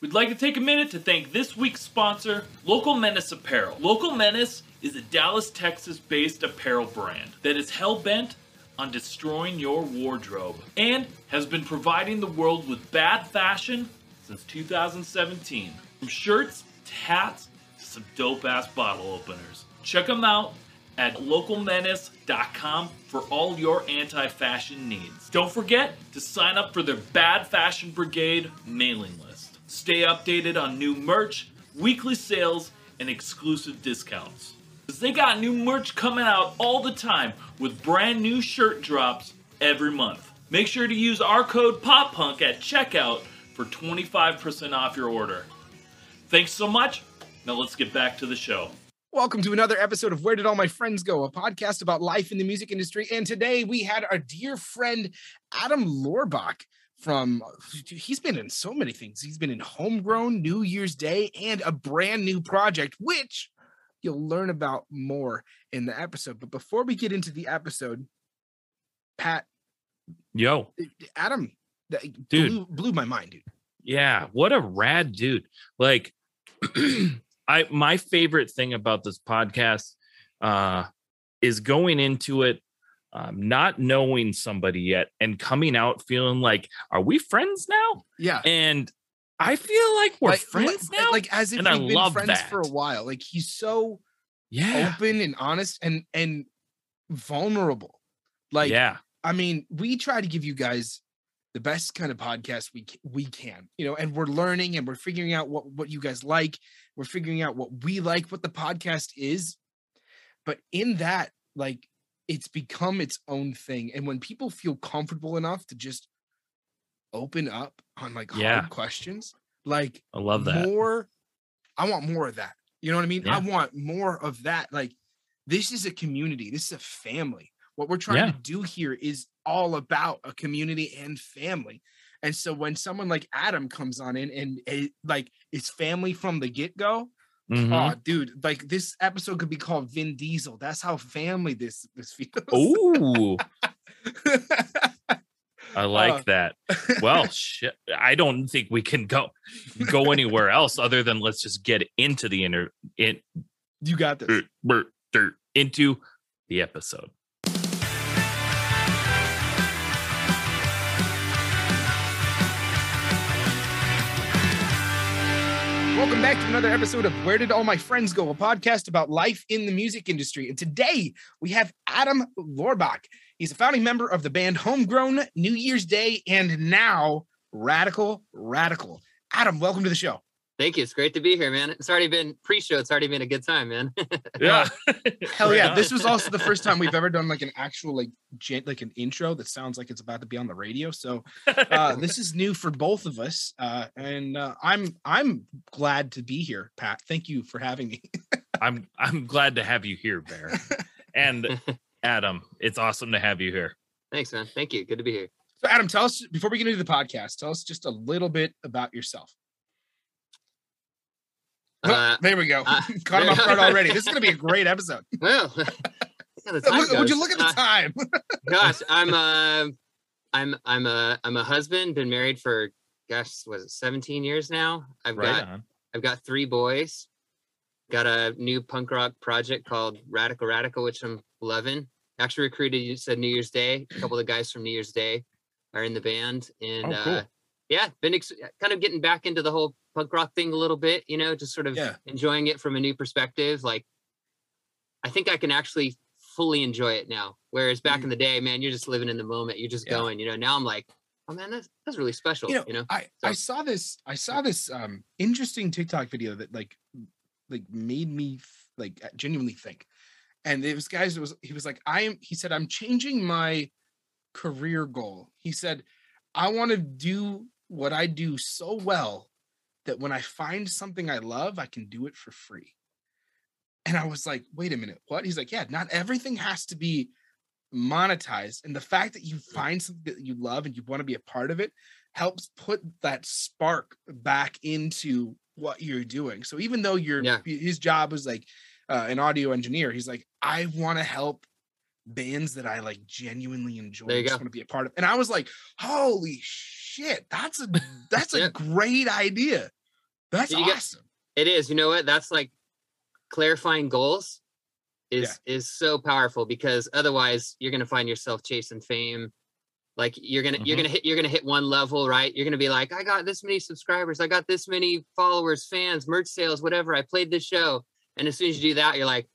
We'd like to take a minute to thank this week's sponsor, Local Menace Apparel. Local Menace is a Dallas, Texas based apparel brand that is hell bent on destroying your wardrobe and has been providing the world with bad fashion since 2017. From shirts to hats to some dope ass bottle openers. Check them out at localmenace.com for all your anti fashion needs. Don't forget to sign up for their Bad Fashion Brigade mailing list. Stay updated on new merch, weekly sales, and exclusive discounts. Because they got new merch coming out all the time with brand new shirt drops every month. Make sure to use our code POPPUNK at checkout for 25% off your order. Thanks so much. Now let's get back to the show. Welcome to another episode of Where Did All My Friends Go, a podcast about life in the music industry. And today we had our dear friend Adam Lohrbach from he's been in so many things. He's been in Homegrown, New Year's Day, and a brand new project, which you'll learn about more in the episode. But before we get into the episode, Pat, Yo, Adam, that Dude. blew, blew my mind, dude. yeah, what a rad dude. Like I my favorite thing about this podcast uh is going into it um, not knowing somebody yet and coming out feeling like are we friends now? Yeah. And I feel like we're like, friends like, now. like as if And we've been love friends that. for a while. Like he's so yeah. open and honest and and vulnerable. Like yeah. I mean, we try to give you guys the best kind of podcast we we can, you know, and we're learning and we're figuring out what what you guys like. We're figuring out what we like, what the podcast is. But in that, like, it's become its own thing. And when people feel comfortable enough to just open up on like Yeah. hard questions, like I love that. more i want more of that you know what i mean i want more of that like this is a community this is a family what we're trying Yeah. to do here is all about a community and family and so when someone like adam comes on in and eh, like it's family from the get-go Mhm. oh dude like this episode could be called vin diesel that's how family this this feels Ooh, I like Uh, that. Well, shit. I don't think we can go go anywhere else other than let's just get into the inner in you got this into the episode. Welcome back to another episode of Where Did All My Friends Go, a podcast about life in the music industry. And today we have Adam Lohrbach. He's a founding member of the band Homegrown, New Year's Day, and now Radical Radical. Adam, welcome to the show. Thank you. It's great to be here, man. It's already been pre-show. It's already been a good time, man. Yeah. Hell yeah! This was also the first time we've ever done like an actual like gen- like an intro that sounds like it's about to be on the radio. So uh, this is new for both of us, uh, and uh, I'm I'm glad to be here, Pat. Thank you for having me. I'm I'm glad to have you here, Bear. And Adam, it's awesome to have you here. Thanks, man. Thank you. Good to be here. So, Adam, tell us before we get into the podcast, tell us just a little bit about yourself. Uh, there we go. uh, Caught him off guard already. This is going to be a great episode. well, yeah, the time Look- would you look at the Uh, time? gosh, I'm uh, I'm I'm a I'm a husband. Been married for gosh, was it 17 years now? I've Right got on. I've got three boys. Got a new punk rock project called Radical Radical, which I'm loving. Actually recruited, you said New Year's Day. A couple of the guys from New Year's Day are in the band. And Oh, cool. uh, yeah, been ex- kind of getting back into the whole punk rock thing a little bit, you know, just sort of Yeah. enjoying it from a new perspective. Like, I think I can actually fully enjoy it now. Whereas back in the day, man, you're just living in the moment. You're just Mm. Yeah. going, you know, now I'm like, oh man, that's, that's really special, You you know, know? I I saw this I saw this um interesting TikTok video that like like made me like genuinely think. And it was guys it was he was like I am he said I'm changing my career goal. He said I want to do what I do so well that when I find something I love, I can do it for free. And I was like, wait a minute, what? He's like, yeah, not everything has to be monetized. And the fact that you find something that you love and you want to be a part of it helps put that spark back into what you're doing. So even though you're Yeah. his job was like uh, an audio engineer, he's like, I want to help bands that I like genuinely enjoy. You just go. want to be a part of. And I was like, holy shit, that's a that's a great idea. That's you get- awesome. It is. You know what? That's like clarifying goals is is so powerful because otherwise you're gonna find yourself chasing fame. Like you're gonna you're Mhm. gonna hit you're gonna hit one level, right? You're gonna be like, I got this many subscribers, I got this many followers, fans, merch sales, whatever. I played this show, and as soon as you do that, you're like,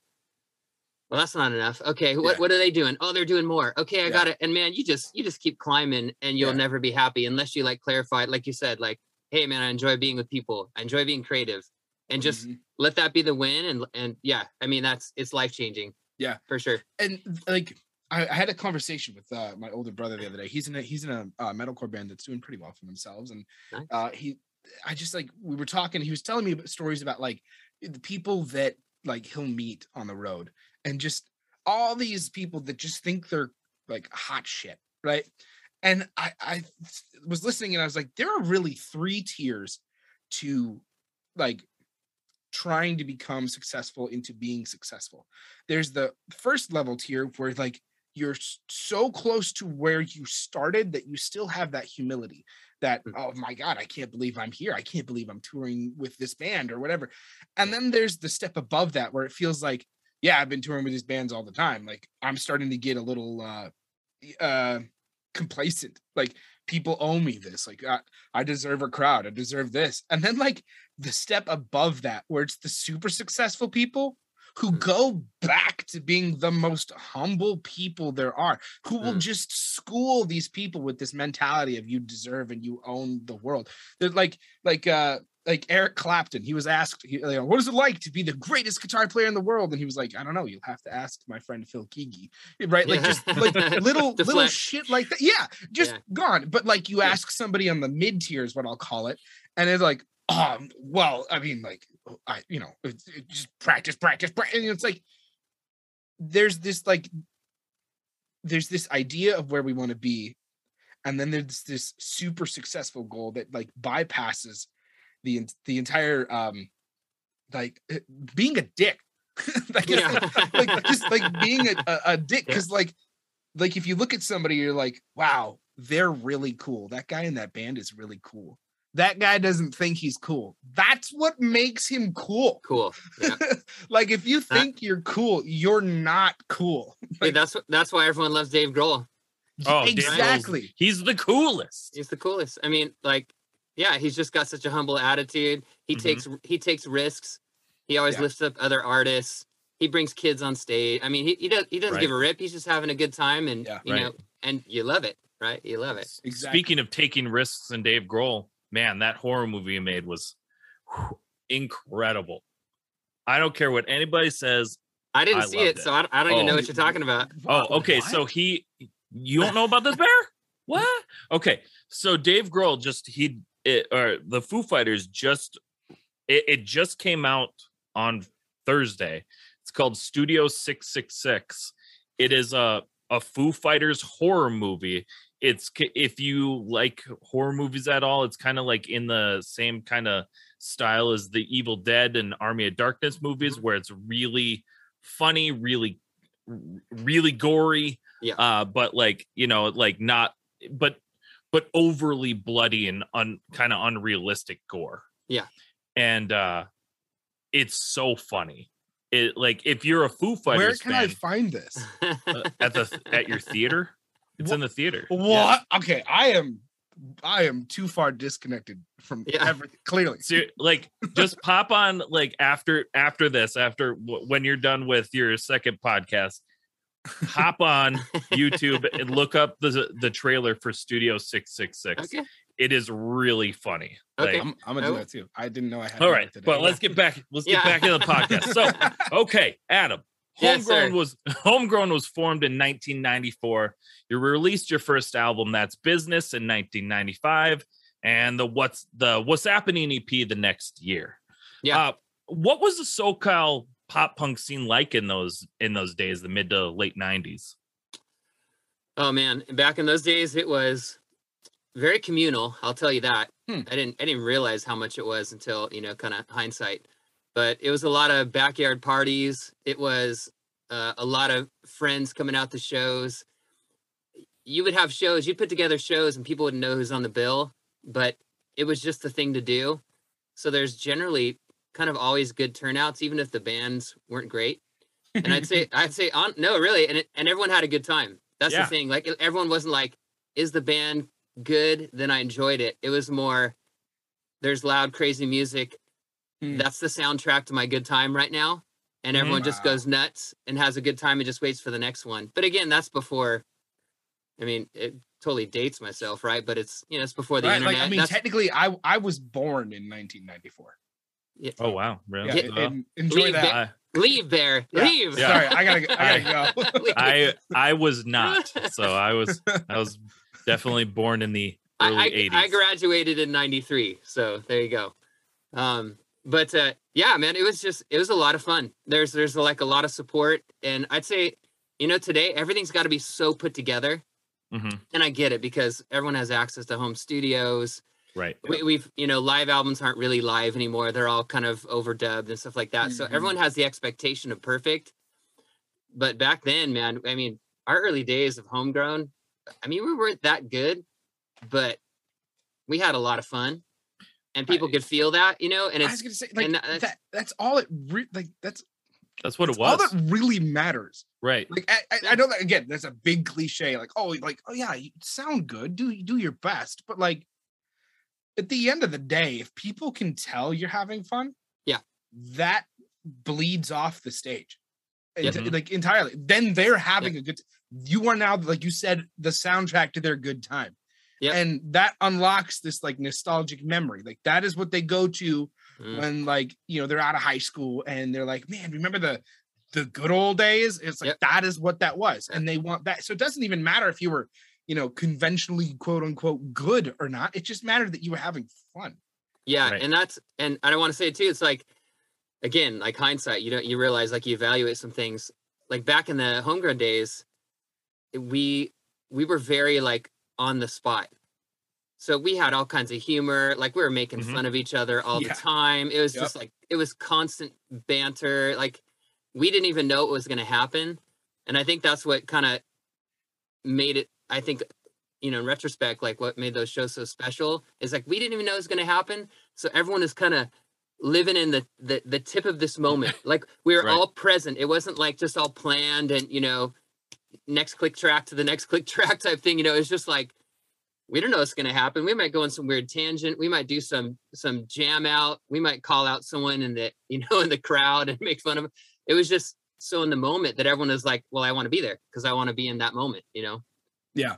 well, that's not enough. Okay, what Yeah. what are they doing? Oh, they're doing more. Okay, I Yeah. got it. And man, you just you just keep climbing, and you'll Yeah. never be happy unless you like clarify, it, like you said, like, hey man, I enjoy being with people, I enjoy being creative, and just Mhm. let that be the win and and yeah i mean that's it's life changing Yeah. for sure and like I, I had a conversation with uh, my older brother the other day. He's in a he's in a uh, metalcore band that's doing pretty well for themselves, and Nice. uh, he, I just like we were talking. He was telling me about stories about like the people that like he'll meet on the road, and just all these people that just think they're like hot shit, right? And I I was listening, and I was like, there are really three tiers to like trying to become successful into being successful. There's the first level tier where like you're so close to where you started that you still have that humility that Mm. oh my god, I can't believe I'm here. I can't believe I'm touring with this band or whatever. And then there's the step above that where it feels like yeah, I've been touring with these bands all the time. Like I'm starting to get a little uh uh complacent. Like people owe me this. Like I, I deserve a crowd. I deserve this. And then like the step above that where it's the super successful people who Mm. go back to being the most humble people there are who will Mm. just school these people with this mentality of you deserve and you own the world they're like like uh like Eric Clapton, he was asked, he, you know, what is it like to be the greatest guitar player in the world? And he was like, I don't know. You'll have to ask my friend Phil Keaggy, right? Like just like little little shit like that. Yeah, just Yeah. gone. But like you Yeah. ask somebody on the mid tier is what I'll call it, and it's like, um, well, I mean, like, I, you know, just practice, practice, practice. And it's like, there's this like, there's this idea of where we want to be, and then there's this super successful goal that like bypasses the the entire um, like uh, being a dick. like, Yeah. like just like being a, a, a dick Yeah. because like like if you look at somebody you're like wow they're really cool that guy in that band is really cool that guy doesn't think he's cool that's what makes him cool cool yeah. like if you Uh, think you're cool you're not cool Dude, that's that's why everyone loves dave grohl Oh, Dave exactly He's the coolest. he's the coolest i mean like yeah he's just got such a humble attitude he Mhm. takes he takes risks he always Yeah. lifts up other artists he brings kids on stage i mean he, he does he doesn't give a rip he's just having a good time and Yeah. you Right. know and you love it right you love it exactly Speaking of taking risks and Dave Grohl, man, that horror movie he made was whew, incredible. I don't care what anybody says. i didn't I see it, it. so I, I don't even know Oh. what you're talking about Oh, okay. What? So he, you don't know about this bear? What? Okay. So Dave Grohl just he it, or the Foo Fighters just it, it just came out on Thursday. It's called Studio Six Six Six. It is a a Foo Fighters horror movie. It's if you like horror movies at all, it's kind of like in the same kind of style as the Evil Dead and Army of Darkness movies, where it's really funny, really, really gory. Yeah. Uh, but like you know, like not, but but overly bloody and un kind of unrealistic gore. Yeah. And uh, it's so funny. It like if you're a Foo Fighters where Fighters can i find this uh, at the at your theater, it's in the theater. what Yeah. okay i am i am too far disconnected from Yeah. everything clearly Ser- like just pop on like after after this after w- when you're done with your second podcast hop on youtube and look up the the trailer for studio 666 okay it is really funny Okay. like I'm, I'm gonna do that too. I didn't know I had. all to today. but let's get back let's get Yeah. back into the podcast so okay adam homegrown sir. was homegrown was formed in 1994 you released your first album that's business in 1995 and the what's the what's happening ep the next year Yeah. uh, what was the socal pop punk scene like in those in those days the mid to late 90s Oh man, back in those days it was very communal, I'll tell you that. Hmm. I didn't I didn't realize how much it was until, you know, kind of hindsight. But it was a lot of backyard parties. It was uh, a lot of friends coming out to shows. You would have shows, you'd put together shows and people wouldn't know who's on the bill, but it was just the thing to do. So there's generally kind of always good turnouts, even if the bands weren't great. And I'd say, I'd say, on no, really, and it, and everyone had a good time. That's Yeah. the thing. Like everyone wasn't like, is the band good? Then I enjoyed it. It was more, there's loud, crazy music. Hmm. That's the soundtrack to my good time right now. And Mhm. everyone just Wow. goes nuts and has a good time and just waits for the next one. But again, that's before. I mean, it totally dates myself, right? But it's you know, it's before the Right, internet. like I mean, That's- technically, I I was born in 1994. Yeah. Oh wow, really? Yeah, Get- Well, and enjoy Leave that. I, leave there, Yeah. leave. Yeah. Sorry, I gotta I gotta go. I I was not. So I was I was definitely born in the early I, I, 80s. I graduated in 93 so there you go um but uh yeah man it was just it was a lot of fun there's there's like a lot of support and i'd say you know today everything's got to be so put together Mhm, and i get it because everyone has access to home studios Right. we, we've you know live albums aren't really live anymore they're all kind of overdubbed and stuff like that so Mhm. everyone has the expectation of perfect but back then man i mean our early days of homegrown i mean we weren't that good but we had a lot of fun and people I- could feel that you know and I was gonna say like and that's- that. That's all it re- like. That's That's what it was. all that really matters. Right. Like I, I, I know that again. That's a big cliche. Like oh, like oh yeah, you sound good. Do do your best. But like at the end of the day, if people can tell you're having fun, Yeah. that bleeds off the stage. Yep. Ent- Like entirely. Then they're having a good. You are now, like you said, the soundtrack to their good time. Yep. And that unlocks this like nostalgic memory. Like that is what they go to Mm. when like you know they're out of high school and they're like, man, remember the the good old days? It's like that is what that was, and they want that. So it doesn't even matter if you were, you know, conventionally quote unquote good or not. It just mattered that you were having fun. Yeah, Right. and that's and I don't want to say it too. It's like again, like hindsight, you don't you realize like you evaluate some things. Like back in the homegrown days, we we were very like on the spot. So we had all kinds of humor, like we were making Mhm. fun of each other all Yeah. the time. It was Yep. just like it was constant banter. Like we didn't even know what was going to happen. And I think that's what kind of made it I think you know, in retrospect, like what made those shows so special is like we didn't even know it was going to happen. So everyone is kind of living in the, the the tip of this moment. Like we were Right. all present. It wasn't like just all planned and you know, next click track to the next click track type thing. You know, it's just like we don't know what's going to happen. We might go on some weird tangent. We might do some some jam out. We might call out someone in the you know in the crowd and make fun of. 'em. It was just so in the moment that everyone is like, well, I want to be there because I want to be in that moment. You know. Yeah,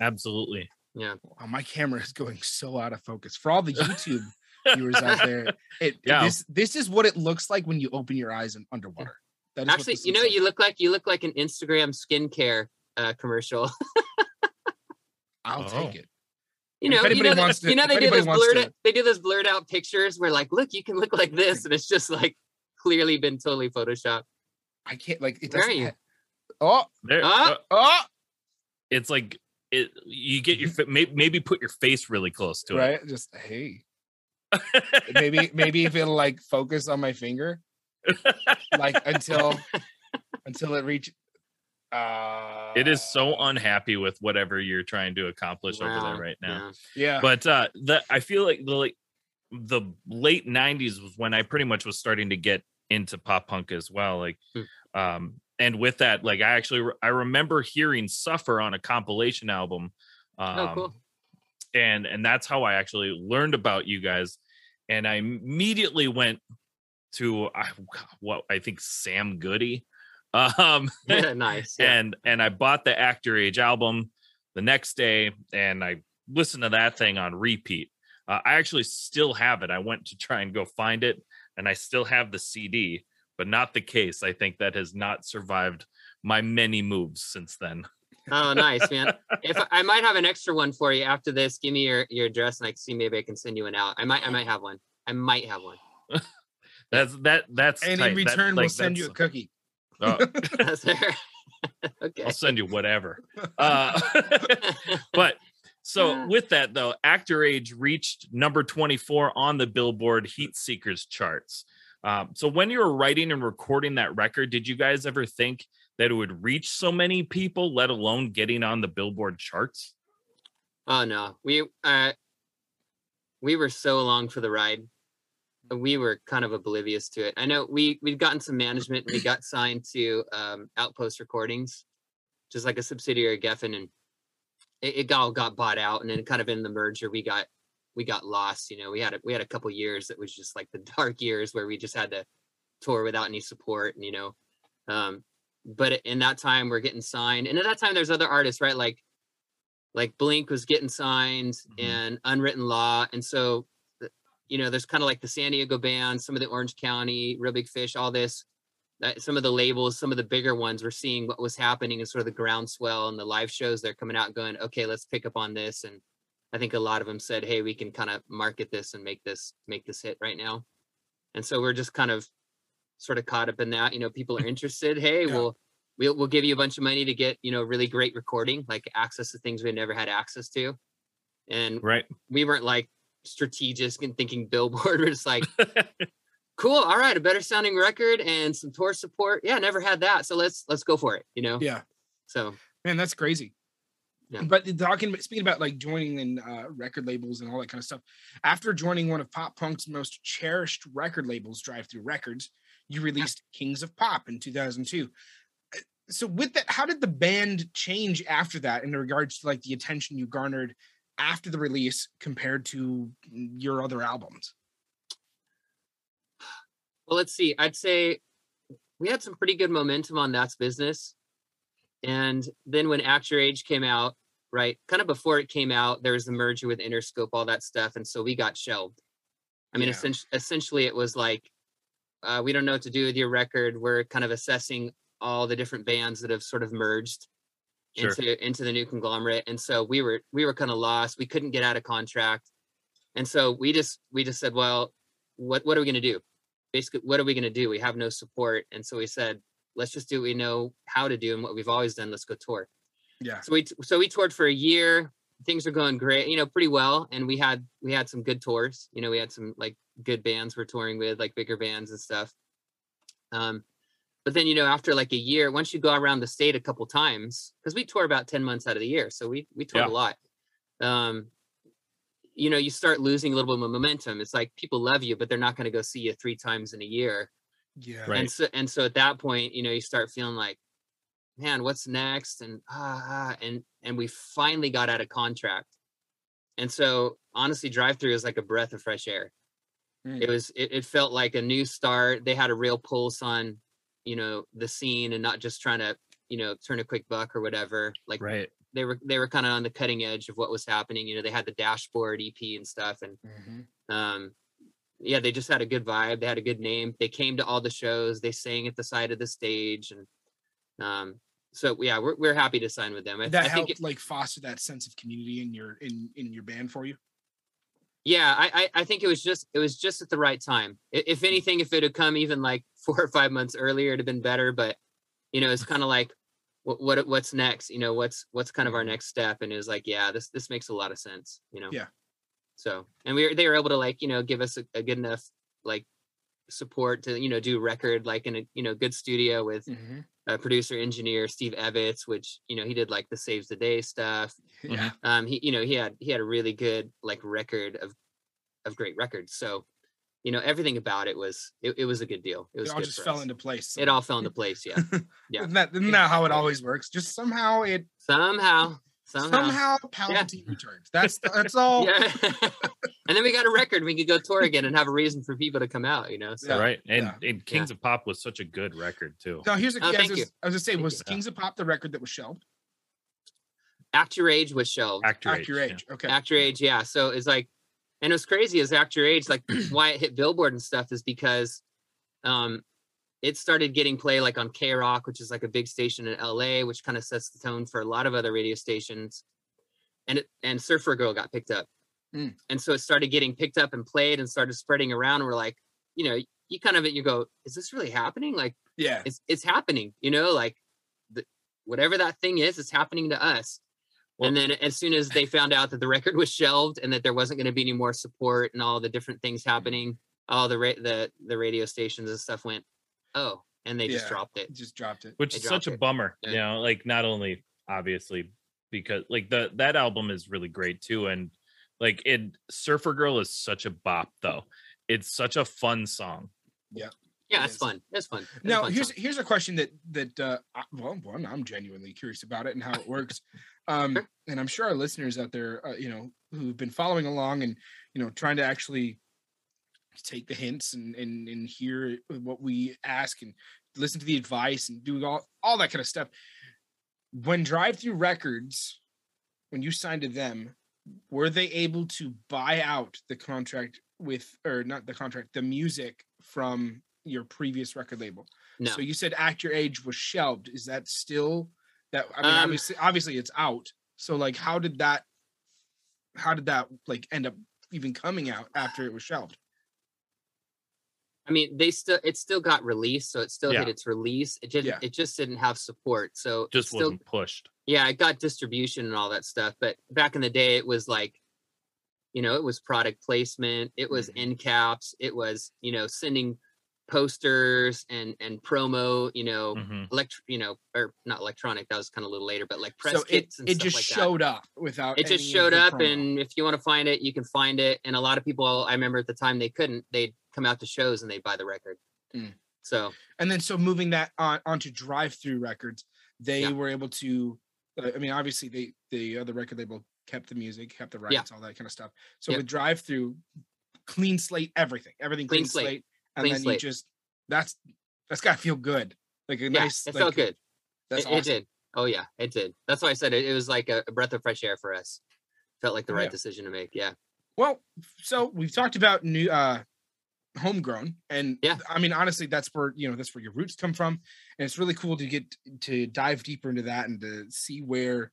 absolutely. Yeah. Wow, my camera is going so out of focus. For all the YouTube viewers out there, it Yeah. this this is what it looks like when you open your eyes in underwater. That is Actually, you know, looks like. you look like you look like an Instagram skincare uh, commercial. I'll Oh. take it. You know, you know, the- to- you know they do anybody those blurred to- out, they do those blurred out pictures where like, look, you can look like this, and it's just like clearly been totally photoshopped. I can't like it Where are doesn't. you? ha- Oh, There. Ah! uh, oh, it's like it. You get your maybe, maybe put your face really close to it. right. Just hey, maybe maybe if it'll like focus on my finger, like until until it reach. Uh, it is so unhappy with whatever you're trying to accomplish over there right now. yeah. Yeah, But uh the I feel like the like the late 90s was when I pretty much was starting to get into pop punk as well. Like Hmm. um and with that, like I actually I remember hearing Suffer on a compilation album. Um, Oh, cool. and and that's how I actually learned about you guys. And I immediately went to I, what I think Sam Goody, um, Yeah, nice. Yeah. and and I bought the Act Your Age album the next day, and I listened to that thing on repeat. Uh, I actually still have it. I went to try and go find it, and I still have the CD, but not the case. I think that has not survived my many moves since then. Oh, nice, man. If I, I might have an extra one for you after this, give me your your address and I can see maybe I can send you one out. I might I might have one. I might have one. That's that. That's and tight. in That- return, we'll like, send you a cookie. oh, That's fair. okay. I'll send you whatever. Uh, but so Yeah. with that though, Act Your Age reached number 24 on the Billboard Heat Seekers charts. Um, so when you were writing and recording that record, did you guys ever think that it would reach so many people, let alone getting on the Billboard charts? Oh no, we uh, we were so along for the ride. we were kind of oblivious to it. I know we we'd gotten some management. and We got signed to um, Outpost Recordings, just like a subsidiary of Geffen, and it, it all got bought out. And then kind of in the merger, we got we got lost. You know, we had a, we had a couple years that was just like the dark years where we just had to tour without any support. And you know, um, but in that time we're getting signed, and at that time there's other artists, right? Like like Blink was getting signed Mhm. and Unwritten Law, and so you know, there's kind of like the San Diego band, some of the Orange County, Reel Big Fish, all this. That some of the labels, some of the bigger ones, were seeing what was happening and sort of the groundswell and the live shows. They're coming out, going, okay, let's pick up on this. And I think a lot of them said, hey, we can kind of market this and make this make this hit right now. And so we're just kind of sort of caught up in that. You know, people are interested. Hey, Yeah. we'll we'll we'll give you a bunch of money to get you know really great recording, like access to things we never had access to. And Right. we weren't like strategic and thinking billboard. We're just like, cool, all right, a better sounding record and some tour support. Yeah, never had that. So let's let's go for it, you know? Yeah. So Man, that's crazy. Yeah. But talking speaking about like joining in uh, record labels and all that kind of stuff, after joining one of pop punk's most cherished record labels, Drive-Thru Records, you released Kings of Pop in 2002. Uh, So with that, how did the band change after that in regards to like the attention you garnered after the release compared to mm, your other albums? well, let's see. I'd say we had some pretty good momentum on That's Business. And then when Act Your Age came out, right, kind of before it came out, there was the merger with Interscope, all that stuff. And so we got shelved. I mean, Yeah. essen- essentially, it was like, uh, we don't know what to do with your record. We're kind of assessing all the different bands that have sort of merged Sure. into into the new conglomerate. And so we were we were kind of lost. We couldn't get out of contract. And so we just we just said, well, what what are we going to do? Basically, what are we going to do? We have no support. And so we said, let's just do what we know how to do and what we've always done. Let's go tour. Yeah. So we so we toured for a year. Things are going great, you know, pretty well. And we had we had some good tours. You know, we had some like good bands we're touring with, like bigger bands and stuff. Um, but then you know, after like a year, once you go around the state a couple times, because we tour about 10 months out of the year. So we we toured Yeah. a lot. Um, you know, you start losing a little bit of momentum. It's like people love you, but they're not going to go see you three times in a year. Yeah. Right. And so and so at that point, you know, you start feeling like, man, what's next? And ah, ah, and and we finally got out of contract. And so honestly, Drive-Thru is like a breath of fresh air. Mm. It was it, it felt like a new start. They had a real pulse on, you know, the scene and not just trying to, you know, turn a quick buck or whatever. Like Right. they were they were kind of on the cutting edge of what was happening. You know, they had the dashboard EP and stuff. And Mhm. um yeah they just had a good vibe they had a good name they came to all the shows they sang at the side of the stage and um so yeah we're, we're happy to sign with them. I, that I helped it- like foster that sense of community in your in in your band for you. yeah I, I i think it was just it was just at the right time. If anything if it had come even like four or five months earlier it'd have been better but you know it's kind of like what, what what's next? You know what's what's kind of our next step? And it was like yeah this this makes a lot of sense you know? Yeah. So and we were they were able to like you know give us a, a good enough like support to you know do record like in a you know good studio with Mhm. a producer engineer steve evans which you know he did like the saves the day stuff Yeah. um he you know he had he had a really good like record of of great records so you know everything about it was it, it was a good deal it was It all good just fell us. into place. it all fell into place yeah yeah. Isn't that, isn't that how it always works? Just somehow it somehow somehow, somehow, Palpatine returns. That's that's all. yeah and then we got a record we could go tour again and have a reason for people to come out you know so Yeah, right. And yeah. and Kings of Pop was such a good record too. No, here's a, Oh, yeah, I, thank was, you. I was gonna say, Thank was you. Kings of Pop the record that was shelved? act your age was shelved Act Your Act Age, your yeah. age. Okay. Act Your Age, yeah. So it's like, and it was crazy Is Act Your Age, like why it hit Billboard and stuff is because um it started getting play like on KROQ, which is like a big station in LA, which kind of sets the tone for a lot of other radio stations. And it and Surfer Girl got picked up. Mm. And so it started getting picked up and played and started spreading around. And we're like, you know, you kind of you go, is this really happening? Like yeah. it's it's happening, you know, like the, whatever that thing is, it's happening to us. and then as soon as they found out that the record was shelved and that there wasn't going to be any more support and all the different things happening, all the ra- the the radio stations and stuff went, oh, and they just dropped it. Just dropped it. which They is such a it. bummer Yeah. you know like not only obviously because like the that album is really great too and like it surfer girl is such a bop though it's such a fun song. Yeah, Yeah, it's is. fun. It's fun. It's Now, fun here's song. here's a question that that uh, I- well, one, I'm genuinely curious about it and how it works, um, Sure. and I'm sure our listeners out there, uh, you know, who've been following along and you know trying to actually take the hints and and and hear what we ask and listen to the advice and do all all that kind of stuff. When Drive-Thru Records, when you signed to them, were they able to buy out the contract with or not the contract, the music from your previous record label? no. So you said Act Your Age was shelved. Is that still that? I mean, Um, obviously, obviously it's out. So like, how did that? How did that like end up even coming out after it was shelved? I mean, they still it still got released, so it still Yeah. hit its release. It just Yeah. it just didn't have support. So it Just still wasn't pushed. yeah, it got distribution and all that stuff. But back in the day, it was like, you know, it was product placement, it was Mhm. end caps, it was you know sending posters and and promo, you know, Mhm. elect you know, or not electronic. That was kind of a little later, but like press so it, kits and it stuff just like that. showed up without It just showed up, promo. and if you want to find it, you can find it. And a lot of people, I remember at the time, they couldn't. They'd come out to shows and they'd buy the record. Mm. So and then so moving that on onto Drive-Thru Records, they Yeah. were able to. uh, I mean, obviously, they the other record label kept the music, kept the rights, Yeah. all that kind of stuff. So Yep. with Drive-Thru, clean slate, everything, everything clean, Clean slate. slate, and Clean then slate. you just that's that's got to feel good, like a yeah, nice. it like, felt good. That's it, awesome. it did. Oh yeah, it did. That's why I said it, it was like a, a breath of fresh air for us. Felt like the right yeah. decision to make. Yeah. Well, so we've talked about new uh homegrown and Yeah. I mean honestly that's where you know that's where your roots come from and it's really cool to get to dive deeper into that and to see where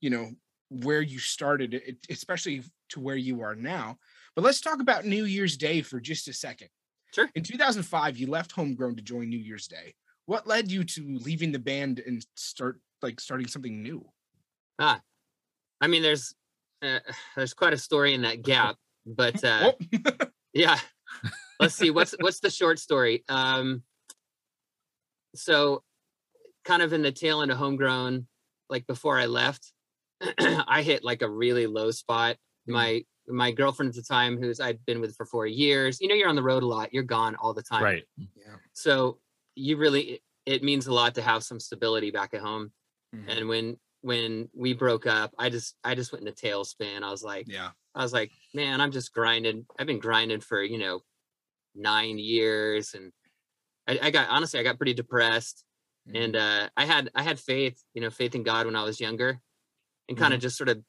you know where you started it, especially to where you are now. But let's talk about New Year's Day for just a second. Sure. In 2005 you left homegrown to join New Year's Day. What led you to leaving the band and start like starting something new? ah I mean, there's uh, there's quite a story in that gap, but uh, Oh, yeah. Let's see what's what's the short story. Um, so, kind of in the tail end of homegrown, like before I left, I hit like a really low spot. Mm. My my girlfriend at the time, who's I'd been with for four years, you know, you're on the road a lot, you're gone all the time, Right. yeah. so you really it means a lot to have some stability back at home Mhm. and when when we broke up i just i just went in a tailspin i was like Yeah. i was like man i'm just grinding i've been grinding for you know nine years and i, I got honestly i got pretty depressed Mm-hmm. and uh i had i had faith you know faith in god when i was younger and kind of just sort of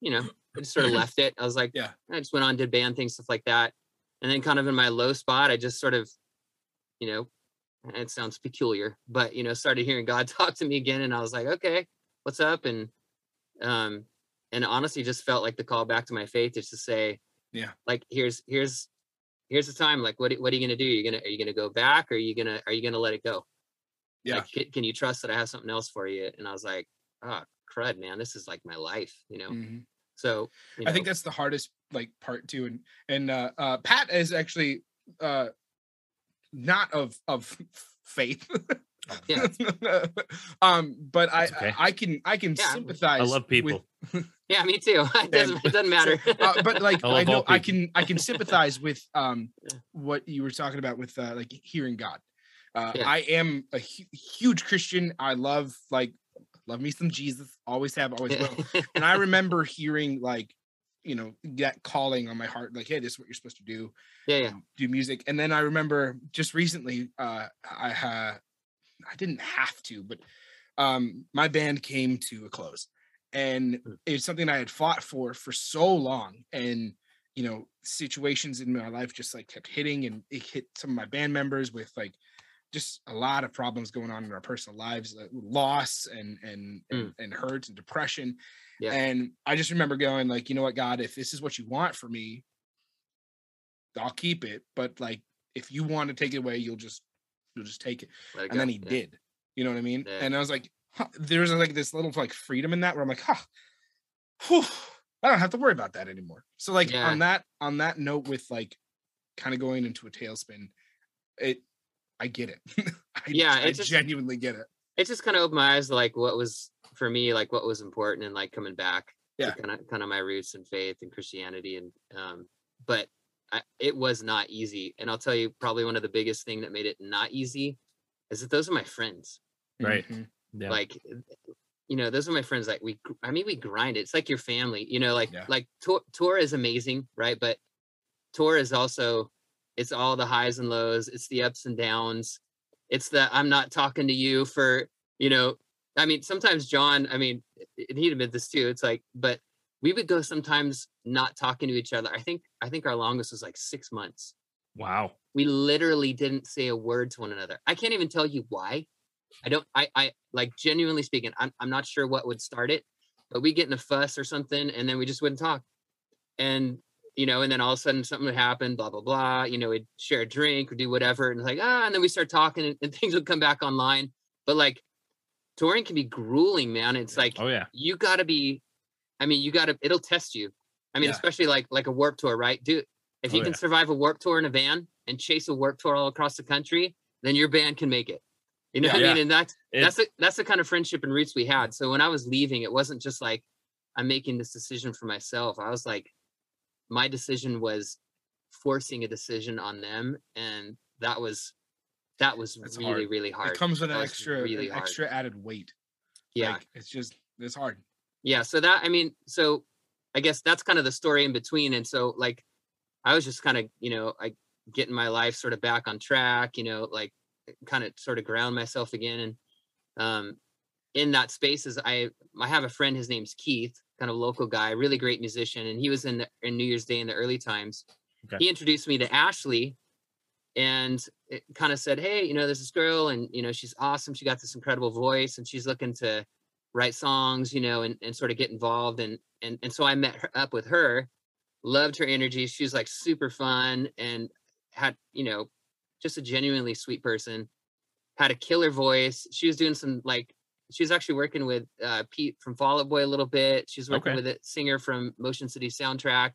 you know I just sort of left it i was like Yeah. i just went on did band things stuff like that and then kind of in my low spot i just sort of you know it sounds peculiar but you know started hearing god talk to me again and i was like okay what's up and um and honestly just felt like the call back to my faith is to say Yeah. like here's here's here's the time like what what are you gonna do you're gonna are you gonna go back or are you gonna are you gonna let it go Yeah. like, can, can you trust that i have something else for you and i was like oh crud man this is like my life you know Mhm. so you I think that's the hardest like part too. And and uh, uh Pat is actually uh not of of faith. Yeah. um, but I okay. I can I can Yeah, sympathize. I love with- people. yeah me too it doesn't, it doesn't matter uh, but like I I, know I can I can sympathize with um what you were talking about with uh, like hearing God. Uh, Yeah. I am a hu- huge Christian. I love like love me some Jesus. Always have, always will. and I remember hearing like, you know, that calling on my heart, like, hey, this is what you're supposed to do, yeah yeah um, do music. And then I remember just recently, uh, I had, I didn't have to, but um, my band came to a close, and Mm. it's something I had fought for for so long, and you know, situations in my life just like kept hitting, and it hit some of my band members with like just a lot of problems going on in our personal lives, uh, loss and and and, and hurt and depression. Yeah. And I just remember going like, you know what, God, if this is what you want for me, I'll keep it. But like, if you want to take it away, you'll just you'll just take it. Let it And then he Yeah. did. You know what I mean? Yeah. And I was like, huh, there was like this little like freedom in that where I'm like, huh, whew, I don't have to worry about that anymore. So like Yeah. on that on that note with like kind of going into a tailspin, it I get it. I, Yeah, I just- genuinely get it. it just kind of opened my eyes to like what was for me like what was important and like coming back Yeah. kind of kind of my roots and faith and christianity and um but I, it was not easy. And I'll tell you, probably one of the biggest thing that made it not easy is that those are my friends. Right. Mhm. Yeah. Like, you know, those are my friends. Like we, I mean, we grind it. It's like your family. You know, like Yeah. like tour tour is amazing, right? But tour is also it's all the highs and lows. It's the ups and downs. It's the I'm not talking to you for you know. I mean, sometimes John. I mean, and he'd admit this too. It's like, but we would go sometimes not talking to each other. I think I think our longest was like six months. wow. We literally didn't say a word to one another. I can't even tell you why. I don't. I I like genuinely speaking. I'm I'm not sure what would start it, but we get in a fuss or something, and then we just wouldn't talk. And you know, and then all of a sudden something would happen. Blah blah blah. You know, we'd share a drink or do whatever, and like ah, and then we start talking, and, and things would come back online. But like, touring can be grueling, man. It's like Oh yeah. you got to be i mean you got to it'll test you. I mean Yeah. especially like like a warp tour right? Dude if Oh, you can yeah. survive a warp tour in a van and chase a warp tour all across the country then your band can make it. You know what i mean? And that's It- that's the that's the kind of friendship and roots we had. So when i was leaving it wasn't just like i'm making this decision for myself. I was like my decision was forcing a decision on them and that was that was That's really hard. really hard. It comes with That an extra, really an extra added weight. yeah. Like, it's just it's hard. Yeah so that i mean so i guess that's kind of the story in between and so like i was just kind of you know i getting my life sort of back on track you know like kind of sort of ground myself again and um in that space is i i have a friend his name's keith kind of local guy really great musician and he was in the, in new year's day in the early times Okay. he introduced me to ashley and it kind of said hey you know there's this girl and you know she's awesome she got this incredible voice and she's looking to write songs, you know, and, and sort of get involved. And, and, and so I met her up with her, loved her energy. She was like super fun and had, you know, just a genuinely sweet person, had a killer voice. She was doing some like, she was actually working with uh, Pete from Fall Out Boy a little bit. She's working Okay. with a singer from Motion City soundtrack,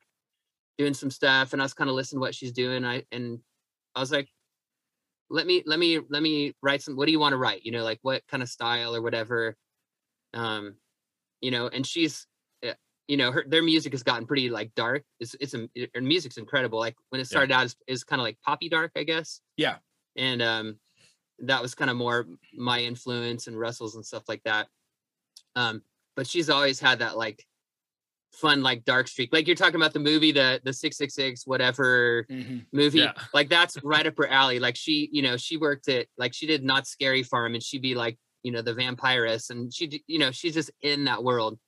doing some stuff. And I was kind of listening to what she's doing. I, and I was like, let me, let me, let me write some, what do you want to write? You know, like what kind of style or whatever um you know and she's uh, you know her their music has gotten pretty like dark. It's it's a, her music's incredible. Like when it started out is kind of like poppy dark i guess. Yeah. and um that was kind of more my influence and russell's and stuff like that. Um but she's always had that like fun like dark streak. Like you're talking about the movie the the 666 whatever Mhm. movie Yeah. like that's right up her alley. Like she you know she worked at like she did Knott's Scary Farm and she'd be like you know the vampiress and she you know she's just in that world.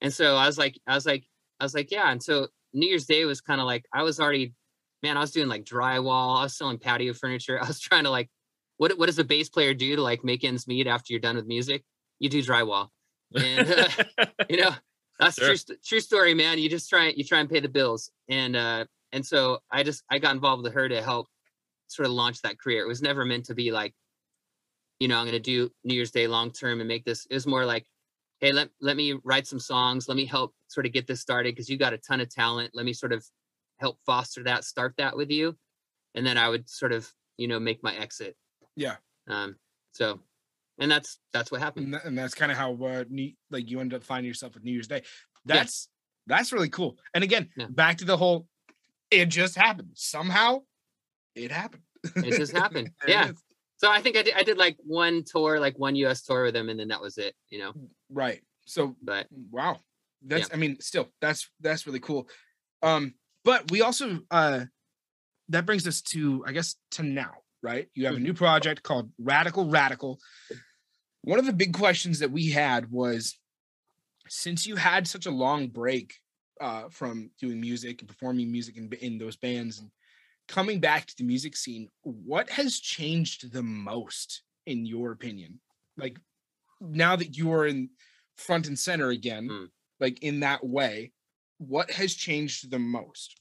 And so i was like i was like i was like yeah. And so new year's day was kind of like i was already man i was doing like drywall i was selling patio furniture i was trying to like what what does a bass player do to like make ends meet after you're done with music? You do drywall. And uh, you know that's Sure. true true story man. You just try you try and pay the bills. And uh and so i just i got involved with her to help sort of launch that career. It was never meant to be like you know i'm going to do new year's day long term and make this it was more like hey let, let me write some songs let me help sort of get this started because you got a ton of talent let me sort of help foster that start that with you and then i would sort of you know make my exit Yeah. um so and that's that's what happened and, tha- and that's kind of how uh, New, like you end up finding yourself with New Year's Day. That's that's really cool. And again, Yeah. back to the whole, it just happened somehow. It happened. It just happened. Yeah. So I think I did, I did like one tour, like one US tour with them, and then that was it, you know. Right. So But wow. That's i mean still that's that's really cool. Um but we also uh that brings us to i guess to now right? You have a new project called radical radical. One of the big questions that we had was since you had such a long break uh from doing music and performing music in, in those bands and coming back to the music scene what has changed the most in your opinion like now that you are in front and center again Mm. like in that way what has changed the most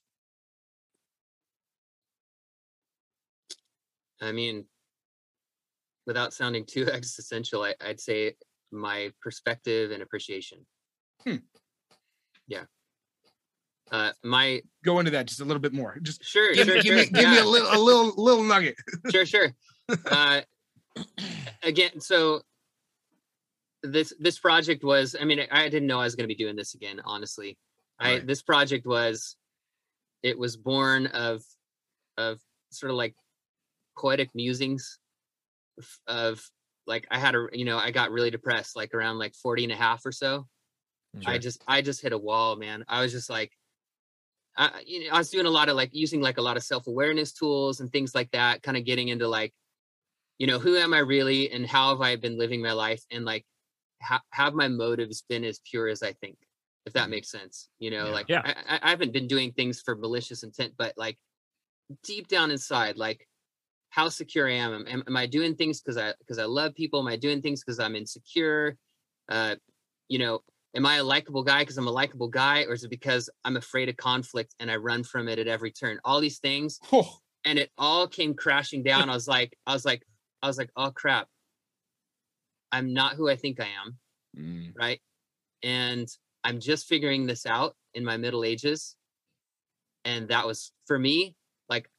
I mean, without sounding too existential, I, I'd say my perspective and appreciation. Hmm. Yeah. Uh, my go into that just a little bit more just sure, give, sure, give sure, me give me a little a little little nugget sure, sure. Uh, again, so this this project was. I mean, I didn't know I was going to be doing this again. Honestly, I this project was it was born of of sort of like poetic musings of, of like I had a you know I got really depressed like around like 40 and a half or so. I just I just hit a wall, man. I was just like I you know I was doing a lot of like using like a lot of self-awareness tools and things like that, kind of getting into like you know who am I really and how have I been living my life and like ha- have my motives been as pure as I think if that makes sense you know Yeah. like Yeah. I, I I haven't been doing things for malicious intent but like deep down inside like how secure I am am, am I doing things because I because I love people am I doing things because I'm insecure uh you know am I a likable guy because I'm a likable guy or is it because I'm afraid of conflict and I run from it at every turn all these things Oh, and it all came crashing down. I was like, I was like, I was like, oh crap. I'm not who I think I am, mm, right? And I'm just figuring this out in my middle ages. And that was for me, like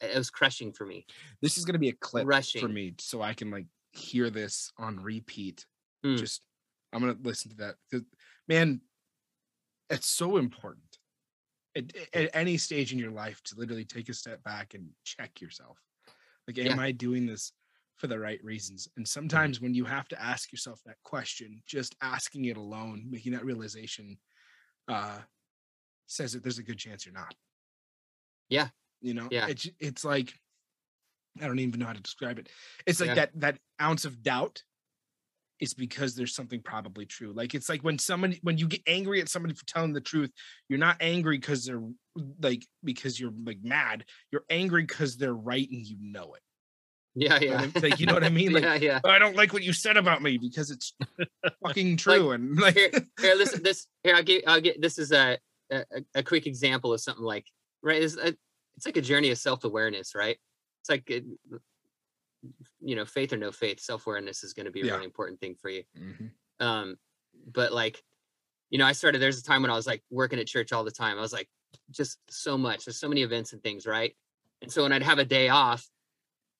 it was crushing for me. this is gonna be a clip for me, so I can like hear this on repeat. Hmm. Just I'm gonna listen to that. 'cause, Man, it's so important at, at any stage in your life to literally take a step back and check yourself. Like, am I doing this for the right reasons? And sometimes when you have to ask yourself that question, just asking it alone, making that realization, uh, says that there's a good chance you're not. Yeah. You know, Yeah. it's it's like I don't even know how to describe it. It's like Yeah. that that ounce of doubt is because there's something probably true. Like it's like when someone when you get angry at somebody for telling the truth, you're not angry because they're like because you're like mad. You're angry because they're right and you know it. Yeah, yeah. like, you know what I mean? Like, yeah, yeah. "Oh, I don't like what you said about me because it's fucking true. and like here, here, listen, this here, I'll get I'll get this is a a, a quick example of something like right. It's, a, it's like a journey of self-awareness, right? It's like you know, faith or no faith, self-awareness is going to be a Yeah. really important thing for you. Mhm. um but like you know i started there's a time when i was like working at church all the time. I was like just so much there's so many events and things right? And so when i'd have a day off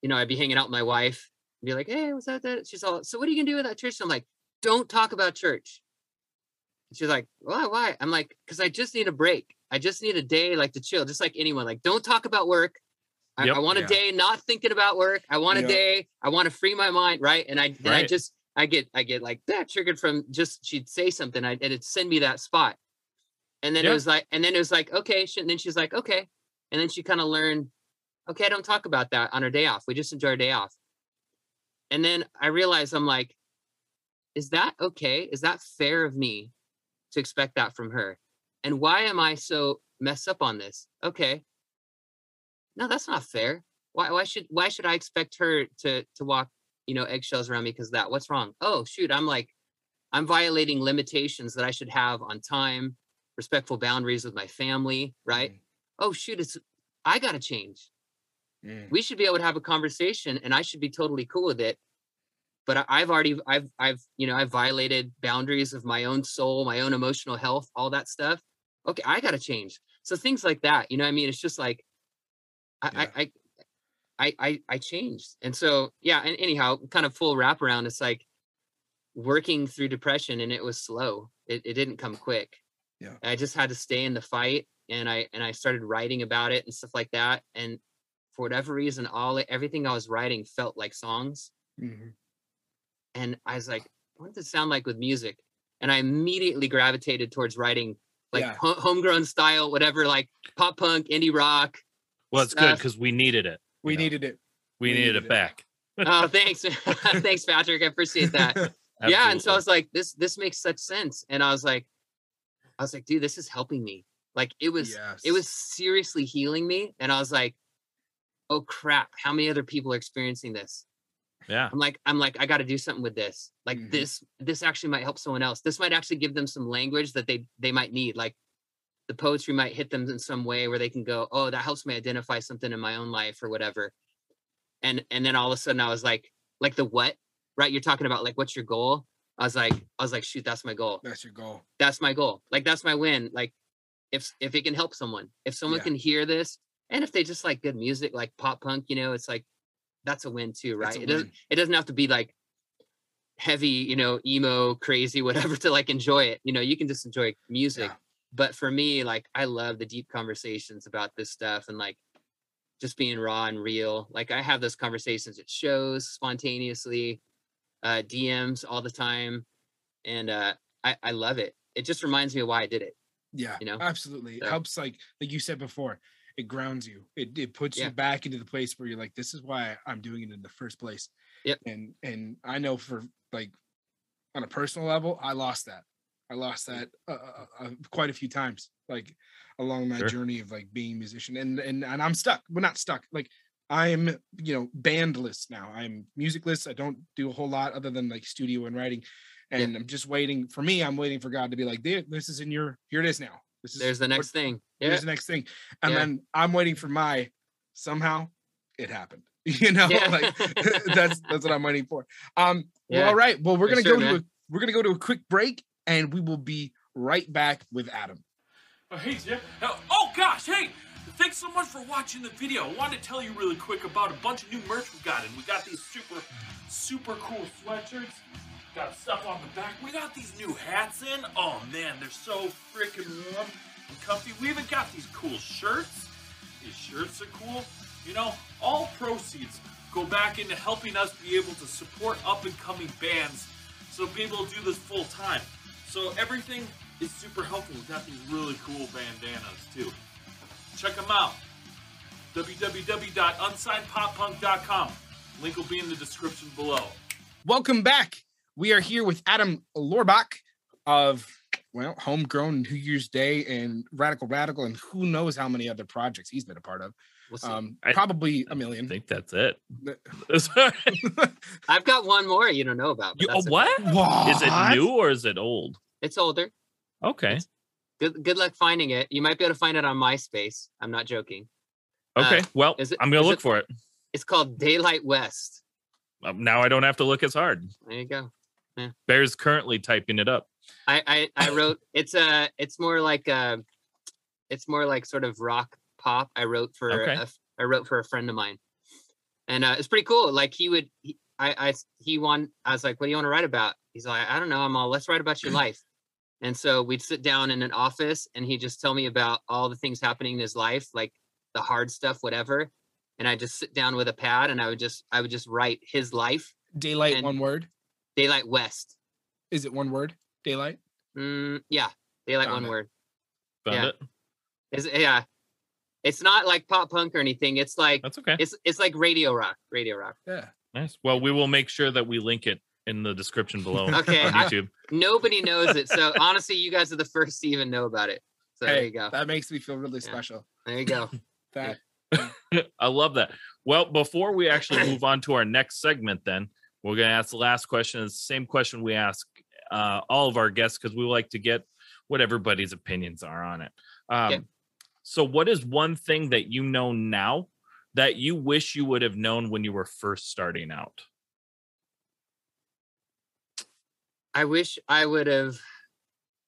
you know i'd be hanging out with my wife and be like hey what's that, that she's all so what are you gonna do with that church? I'm like don't talk about church. And she's like why why? I'm like because i just need a break. I just need a day like to chill just like anyone. Like don't talk about work I, Yep. I want a Yeah. day not thinking about work. I want a Yeah. day. I want to free my mind, right? And I and I just I get I get like that triggered from just she'd say something I, and it'd send me that spot. And then Yeah. it was like, and then it was like, okay. She, and then she's like, okay. And then she kind of learned, okay, I don't talk about that on her day off. We just enjoy our day off. And then I realized I'm like, is that okay? Is that fair of me to expect that from her? And why am I so messed up on this? Okay. No, that's not fair. Why why should why should I expect her to to walk, you know, eggshells around me because that? What's wrong? Oh shoot, I'm like I'm violating limitations that I should have on time, respectful boundaries with my family, right? Oh shoot, it's I gotta change. Mm. We should be able to have a conversation and I should be totally cool with it. But I- I've already I've I've you know I've violated boundaries of my own soul, my own emotional health, all that stuff. Okay, I gotta change. So things like that, you know what I mean? It's just like I Yeah. I, I I I changed. And so yeah, and anyhow, kind of full wraparound, it's like working through depression and it was slow. It it didn't come quick. Yeah. I just had to stay in the fight and I and I started writing about it and stuff like that. And for whatever reason, all everything I was writing felt like songs. Mhm. And I was like, what does it sound like with music? And I immediately gravitated towards writing like Yeah. ho- homegrown style, whatever, like pop punk, indie rock. Well, it's good stuff. because we needed it. We know, needed it. We we needed needed it it. back. Oh, thanks. thanks, Patrick. I appreciate that. yeah and so i was like this this makes such sense and i was like i was like dude this is helping me like it was it was seriously healing me and i was like oh crap how many other people are experiencing this yeah. i'm like i'm like i got to do something with this like Mhm. this this actually might help someone else this might actually give them some language that they they might need like the poetry might hit them in some way where they can go oh that helps me identify something in my own life or whatever. And and then all of a sudden i was like like the what right? You're talking about like what's your goal? I was like i was like shoot that's my goal. That's your goal. that's my goal. Like that's my win. Like if if it can help someone if someone Yeah. can hear this and if they just like good music like pop punk you know it's like that's a win too right? it doesn't it doesn't have to be like heavy you know emo crazy whatever to like enjoy it. You know you can just enjoy music but for me, like I love the deep conversations about this stuff and like just being raw and real. Like I have those conversations at shows spontaneously, uh, DMs all the time, and uh, I I love it. It just reminds me of why I did it. Yeah, you know? absolutely. It helps, like like you said before, it grounds you. It it puts Yeah. you back into the place where you're like, this is why I'm doing it in the first place. Yep. And and I know for like on a personal level, I lost that. I lost Mm. that uh, uh, uh, quite a few times, like along my Sure. journey of like being a musician, and and and I'm stuck. Well, not stuck. Like I'm, you know, bandless now. I'm musicless. I don't do a whole lot other than like studio and writing, and I'm just waiting. For me, I'm waiting for God to be like, this is in your. Here it is now. This is There's the what- next thing. Yeah, Here's the next thing, and Yeah. then I'm waiting for my. Somehow, it happened. You know, Yeah. like that's that's what I'm waiting for. Um. Well, all right. Well, we're For gonna sure, go to a, we're gonna go to a quick break, and we will be right back with Adam. Oh, hey, Jeff. Oh, oh, gosh, hey! Thanks so much for watching the video. I wanted to tell you really quick about a bunch of new merch we got in. We got these super, super cool sweatshirts. Got stuff on the back. We got these new hats in. Oh, man, they're so freaking warm and comfy. We even got these cool shirts. These shirts are cool. You know, all proceeds go back into helping us be able to support up and coming bands so be able to do this full time. So everything is super helpful. We've got these really cool bandanas too. Check them out. www.unsignedpoppunk.com. Link will be in the description below. Welcome back. We are here with Adam Lohrbach of well, Homegrown, New Year's Day, and Radical Radical, and who knows how many other projects he's been a part of. We'll see. Um, I- probably a I million. I think that's it. I've got one more you don't know about. You, oh, okay. what? What? Is it new or is it old? It's older. Okay. Good good luck finding it. You might be able to find it on MySpace. I'm not joking. Uh, Okay. well, is it- I'm gonna look it- for it. It's called Daylight West. Um, now I don't have to look as hard. There you go. Bear's currently typing it up. I I, I wrote it's a it's more like a it's more like sort of rock pop. I wrote for Okay. a I wrote for a friend of mine, and uh, it's pretty cool. Like he would he, I I he want I was like, what do you want to write about? He's like, I don't know. I'm all let's write about your life. And so we'd sit down in an office, and he'd just tell me about all the things happening in his life, like the hard stuff, whatever. And I just sit down with a pad, and I would just I would just write his life. Daylight, one word. Daylight West. Is it one word? Daylight. Mm, yeah, daylight Found one it. word. Found Yeah. it. Is yeah. It's not like pop punk or anything. It's like That's okay. it's it's like radio rock. Radio rock. Yeah. Nice. Well, we will make sure that we link it in the description below Okay, on I- YouTube. Nobody knows it. So honestly, you guys are the first to even know about it. So there you go. That makes me feel really Yeah. special. There you go. That I love that. Well, before we actually move on to our next segment, then we're going to ask the last question. It's the same question we ask uh, all of our guests because we like to get what everybody's opinions are on it. Um, Okay. So, what is one thing that you know now that you wish you would have known when you were first starting out? I wish I would have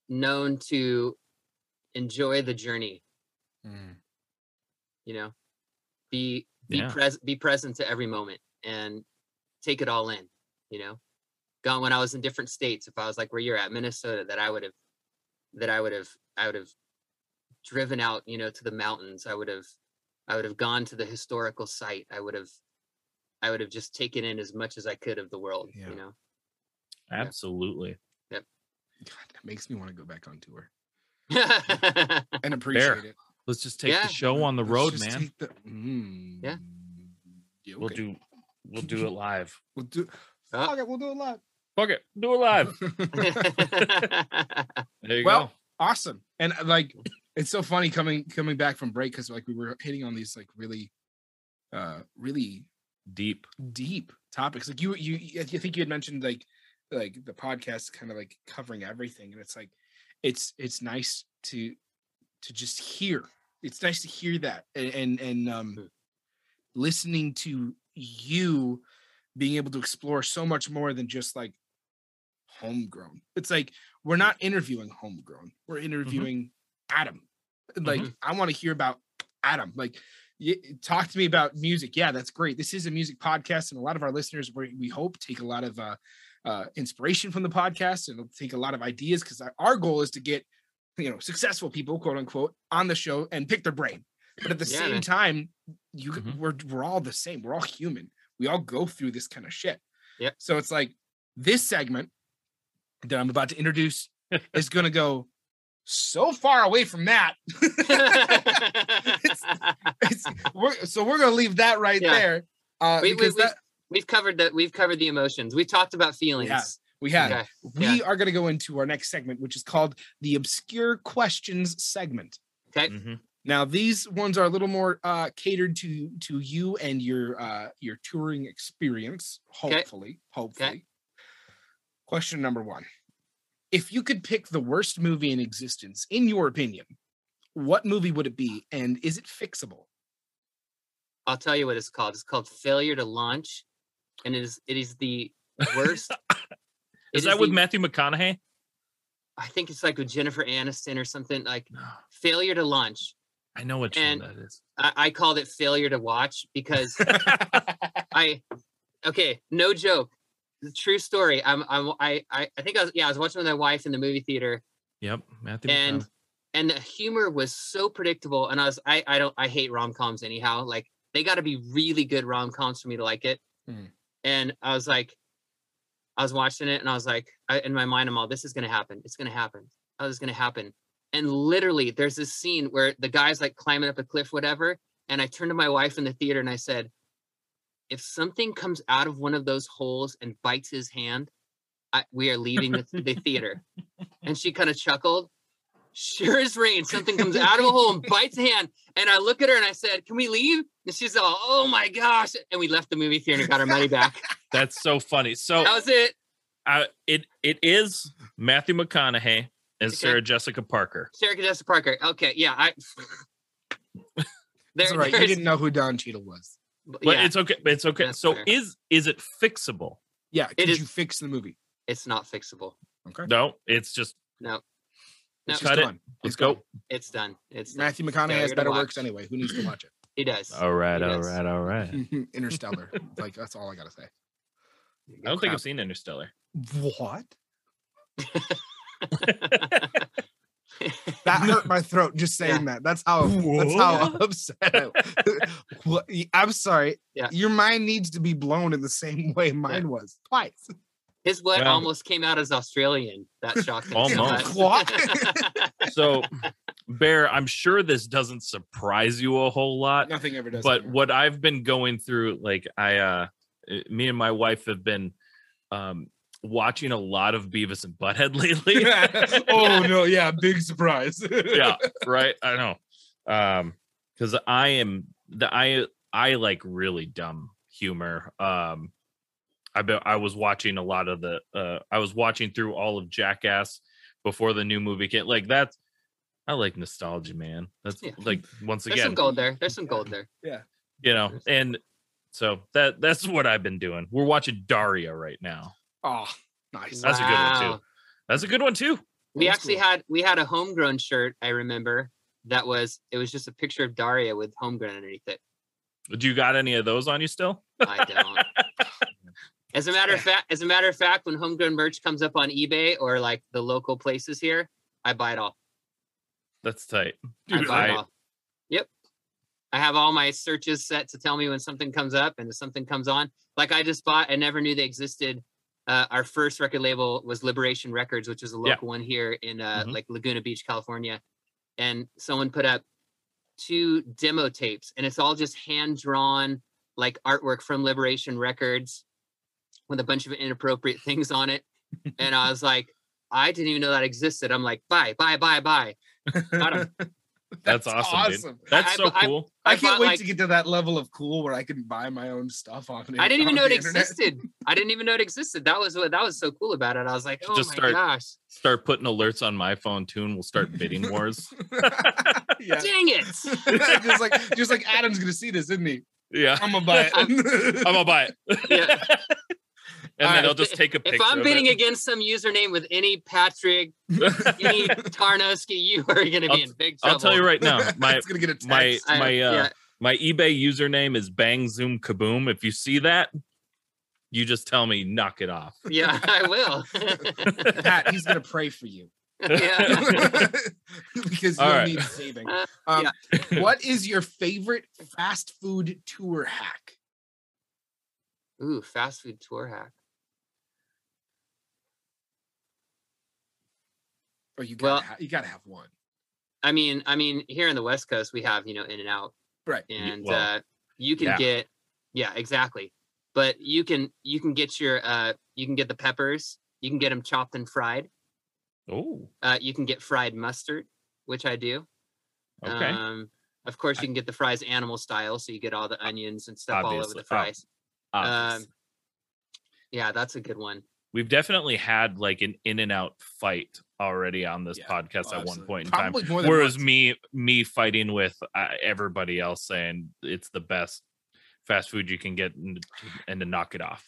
known to enjoy the journey. Mm. You know, be be Yeah. present, be present to every moment, and take it all in. You know, gone when I was in different states. If I was like where you're at, Minnesota, that I would have, that I would have, I would have driven out. You know, to the mountains. I would have, I would have gone to the historical site. I would have, I would have just taken in as much as I could of the world. Yeah. You know. Absolutely. God, that makes me want to go back on tour and appreciate it. Let's just take Yeah. the show on the Let's road, man. the- Mm. Yeah. Yeah, We'll do we'll do it live. We'll do. Oh. Fuck it, we'll do it live. Fuck it, do it live. There you Well, go. awesome and uh, like it's so funny coming coming back from break because like we were hitting on these like really uh really Deep. deep topics like you you i think you had mentioned like like the podcast kind of like covering everything and it's like it's it's nice to to just hear. It's nice to hear that and and, and um Mm. listening to you being able to explore so much more than just like homegrown. It's like we're not interviewing homegrown. We're interviewing adam. Like i want to hear about adam like talk to me about music. Yeah that's great. This is a music podcast and a lot of our listeners we, we hope take a lot of uh, uh, inspiration from the podcast and take a lot of ideas because our, goal is to get you know successful people quote unquote on the show and pick their brain. But at the Yeah, same man. time you Mhm. we're we're all the same. We're all human. We all go through this kind of shit. Yeah. so it's like this segment that i'm about to introduce is going to go so far away from that It's- we're, so we're going to leave that right Yeah. there uh We- we- because we- that we've covered the we've covered the emotions. We've talked about feelings. we have Okay. we are going to go into our next segment which is called the obscure questions segment Okay. Mhm. Now these ones are a little more uh, catered to to you and your uh, your touring experience. Okay. Hopefully, hopefully. Question number one: If you could pick the worst movie in existence, in your opinion, what movie would it be, and is it fixable? I'll tell you what it's called. It's called failure to launch, and it is it is the worst. is that with the- Matthew McConaughey? I think it's like with Jennifer Aniston or something like failure to launch. I know what And- that is. I, I called it failure to watch because I okay, no joke. The true story. I'm I'm I I I think I was yeah, I was watching with my wife in the movie theater Yep, Matthew and McConaughey. and the humor was so predictable and I was I I don't I hate rom-coms anyhow. Like they got to be really good rom-coms for me to like it. Mhm. And I was like I was watching it and I was like I, in my mind I'm all this is going to happen. It's going to happen. Oh, this is going to happen. And literally there's this scene where the guy's like climbing up a cliff whatever and I turned to my wife in the theater and I said if something comes out of one of those holes and bites his hand, I, we are leaving the, the theater. And she kind of chuckled. Sure as rain, something comes out of a hole and bites a hand. And I look at her and I said, Can we leave? And she's all, Oh my gosh. And we left the movie theater and got our money back. That's so funny. So That was it. uh, it it is Matthew McConaughey and Okay. Sarah Jessica Parker. Sarah Jessica Parker. Okay. Yeah. I. That's all right. You didn't know who Don Cheadle was. But yeah, it's okay. It's okay. That's so fair. is is it fixable? Yeah. Could is- you fix the movie? it's not fixable. Okay. No, it's just No, It's Cut just it. gone. let's It's gone. go. it's done. It's done. Matthew McConaughey has better watch. works anyway. Who needs to watch it? He does. All right, He all does. right, all right. Interstellar. like that's all I gotta say. I don't think I've seen Interstellar. What? That hurt my throat just saying that. That's how that's how What? upset I What- I'm sorry. Yeah. Your mind needs to be blown in the same way mine was twice. His what Well- almost came out as Australian. That shocked me. so Almost. much. What? So, Bear, I'm sure this doesn't surprise you a whole lot, Nothing ever does. but what I've been going through, like I, uh, uh, me and my wife have been um, watching a lot of Beavis and Butthead lately. oh no, yeah, big surprise. yeah, right. I know. Um, because I am the I I like really dumb humor. Um, I be, I was watching a lot of the uh I was watching through all of Jackass before the new movie came. Like that's I like nostalgia, man. That's Yeah. like once again. There's some gold there. There's some gold there. Yeah. You know, and so that that's what I've been doing. We're watching Daria right now. Oh, nice. That's a good one too. Wow. That's a good one too. We Old actually school. had we had a homegrown shirt. I remember that was it was just a picture of Daria with homegrown underneath it. Do you got any of those on you still? I don't. As a matter of fact, as a matter of fact, when homegrown merch comes up on eBay or like the local places here, I buy it all. That's tight. I Dude, buy it all. Yep. I have all my searches set to tell me when something comes up and if something comes on. Like I just bought, I never knew they existed. Uh, our first record label was Liberation Records, which is a Yeah. local one here in uh, Mhm. like Laguna Beach, California. And someone put up two demo tapes, and it's all just hand drawn like artwork from Liberation Records with a bunch of inappropriate things on it. and I was like, I didn't even know that existed. I'm like, Bye, bye, bye. Got 'em. That's awesome, dude. That's I- so I- cool. I, I can't bought, wait like- to get to that level of cool where I can buy my own stuff on it. I didn't even know it internet. existed. I didn't even know it existed. That was what that was so cool about it. I was like, oh just my start- gosh, start putting alerts on my phone too, and we'll start bidding wars. yeah. dang it! just like just like Adam's gonna see this, isn't he? yeah, I'm gonna buy it. I'm gonna buy it. Yeah. And then right. I'll just take a picture. If I'm of bidding it. against some username with any Patrick, any Tarnowski, you are going to I'll- be in big trouble. I'll tell you right now, my it's gonna get a text. my I- my uh yeah, my eBay username is bang zoom kaboom. If you see that, you just tell me knock it off. yeah, I will. Pat, he's gonna pray for you. yeah. because All you'll right. need saving. Uh, Um, what is your favorite fast food tour hack? Ooh, fast food tour hack. Or you gotta Well- ha- you gotta have one. I mean, I mean, here in the West Coast, we have you know In and Out, Right. and well, uh, you can yeah. get, yeah, exactly. But you can you can get your uh you can get the peppers, you can get them chopped and fried. Oh, Uh, you can get fried mustard, which I do. okay. Um, of course, you can get the fries animal style, so you get all the onions and stuff all over the Oh, fries. Um, yeah, that's a good one. We've definitely had like an in and out fight already on this Yeah, podcast oh, at one point in time. Probably more than Whereas once. me me fighting with uh, everybody else saying it's the best fast food you can get and, and to knock it off.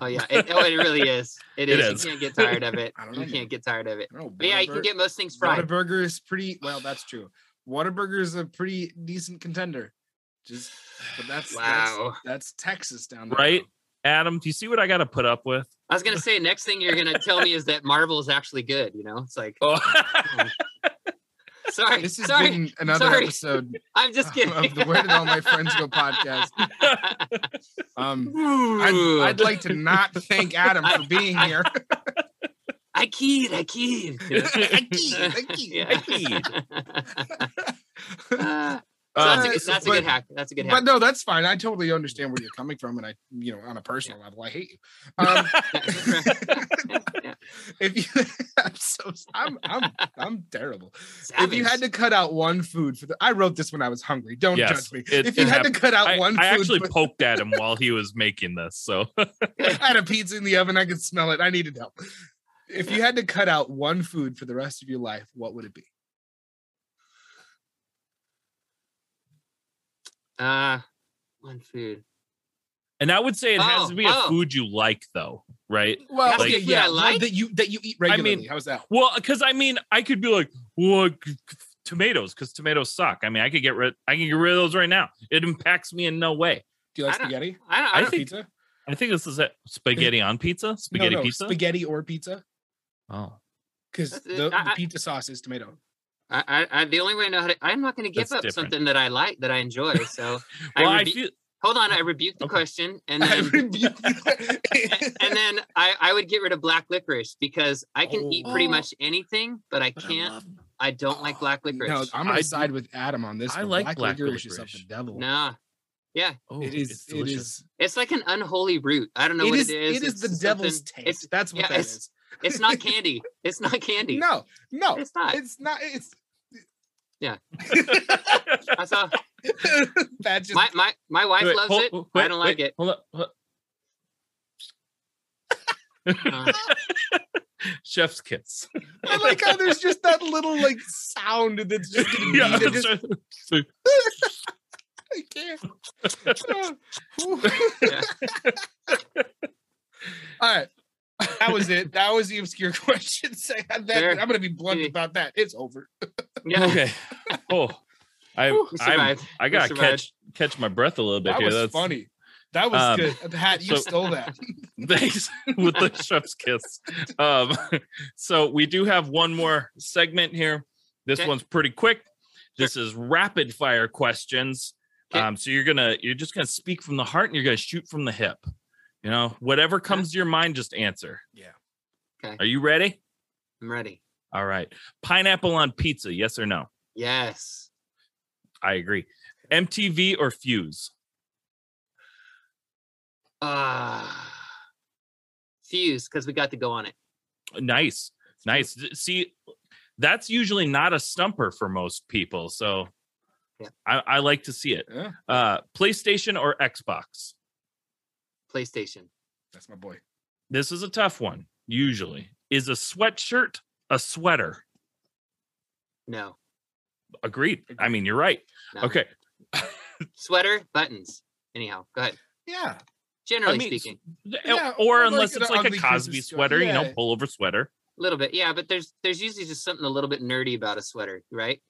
Oh yeah, it, oh, it really is. It It is. is. You can't get tired of it. I don't You know, man. can't get tired of it. I know, But yeah, you can get most things fried. Whataburger is pretty well. That's true. Whataburger is a pretty decent contender. Just, but that's Wow. that's, that's Texas down there. Right? Adam, do you see what I got to put up with? I was gonna say next thing you're gonna tell me is that Marvel is actually good. You know, it's like Oh, sorry, This has sorry, been another sorry. episode I'm just kidding. of the Where Did All My Friends Go podcast. Um, I'd, I'd like to not thank Adam for being here. I keyed, I keyed. I keyed, I keyed. I keyed. Uh, so that's, a good, so- that's a good hack. That's a good But hack. no, that's fine. I totally understand where you're coming from, and I, you know, on a personal level, I hate you. Um, if you, I'm so, I'm, I'm, I'm terrible. If you had to cut out one food for the, I wrote this when I was hungry. Don't Yes, judge me. it- if you it had to cut out I, one I food, actually for- poked at him while he was making this. So I had a pizza in the oven. I could smell it. I needed help. If you had to cut out one food for the rest of your life, what would it be? Uh, one food. and I would say it has Oh, to be a oh. food you like though, right? Well, That's the okay, yeah, like? that you that you eat I mean- regularly. How's that? Well, because I mean, I could be like, well, g- g- tomatoes, because tomatoes suck. I mean, I could get rid, I can get rid of those right now. It impacts me in no way. Do you like I don't- spaghetti? I don't. I I don't think- pizza? I think this is it. Spaghetti on pizza, spaghetti no, no, pizza. spaghetti or pizza? oh, Because the, the I- I- pizza sauce is tomato. I, I, I, the only way I know how to, I'm not going to give That's up different. something that I like, that I enjoy. So, well, I, rebu- feel hold on, I oh, rebuke the Okay. question, and I then, rebuke and then I, I would get rid of black licorice because I can eat pretty Oh. much anything, but I can't. love- I don't like oh, black licorice. No, I'm gonna I do- side with Adam on this. I one. like black licorice is the devil. Nah, yeah, oh, it is. it's delicious. is. it's like an unholy root. I don't know It what is. it is. It is It's the just devil's taste. It's, That's what yeah, that it's- is. it's not candy. It's not candy. No, no, it's not. it's not. It's. Yeah. That's all. that just. My my my wife Wait, loves hold- it. wait, I don't like wait, it. Hold up. hold up. Uh, Chef's kiss. I like how there's just that little like sound that's just gonna yeah, that's just, right. I can't. Yeah. All right. That was it. That was the obscure question. Say that, I'm gonna be blunt Yeah. about that. It's over. yeah. okay. Oh, I We I'm. I gotta catch catch my breath a little bit That here. was That's funny. That was Um, good. Hat, you so- stole that. thanks with the chef's kiss. Um, so we do have one more segment here. This Okay. one's pretty quick. This is rapid fire questions. Okay. Um, so you're gonna you're just gonna speak from the heart and you're gonna shoot from the hip. You know, whatever comes to your mind, just answer. Yeah. Okay. Are you ready? I'm ready. All right. Pineapple on pizza, yes or no? Yes. I agree. MTV or Fuse? Ah. Fuse, because we got to go on it. Nice. Nice. See, that's usually not a stumper for most people. So Yeah. I, I like to see it. Yeah, Uh PlayStation or Xbox? PlayStation. that's my boy. This is a tough one, usually. Is a sweatshirt a sweater? No. Agreed. I mean, you're right. no. Okay. Sweater, buttons. Anyhow, go ahead. Yeah. Generally mean, speaking, Yeah, or or unless like it's like a ugly Cosby sweater. sweater, you know, Yeah. pullover sweater. a little bit. Yeah, but there's there's usually just something a little bit nerdy about a sweater, right?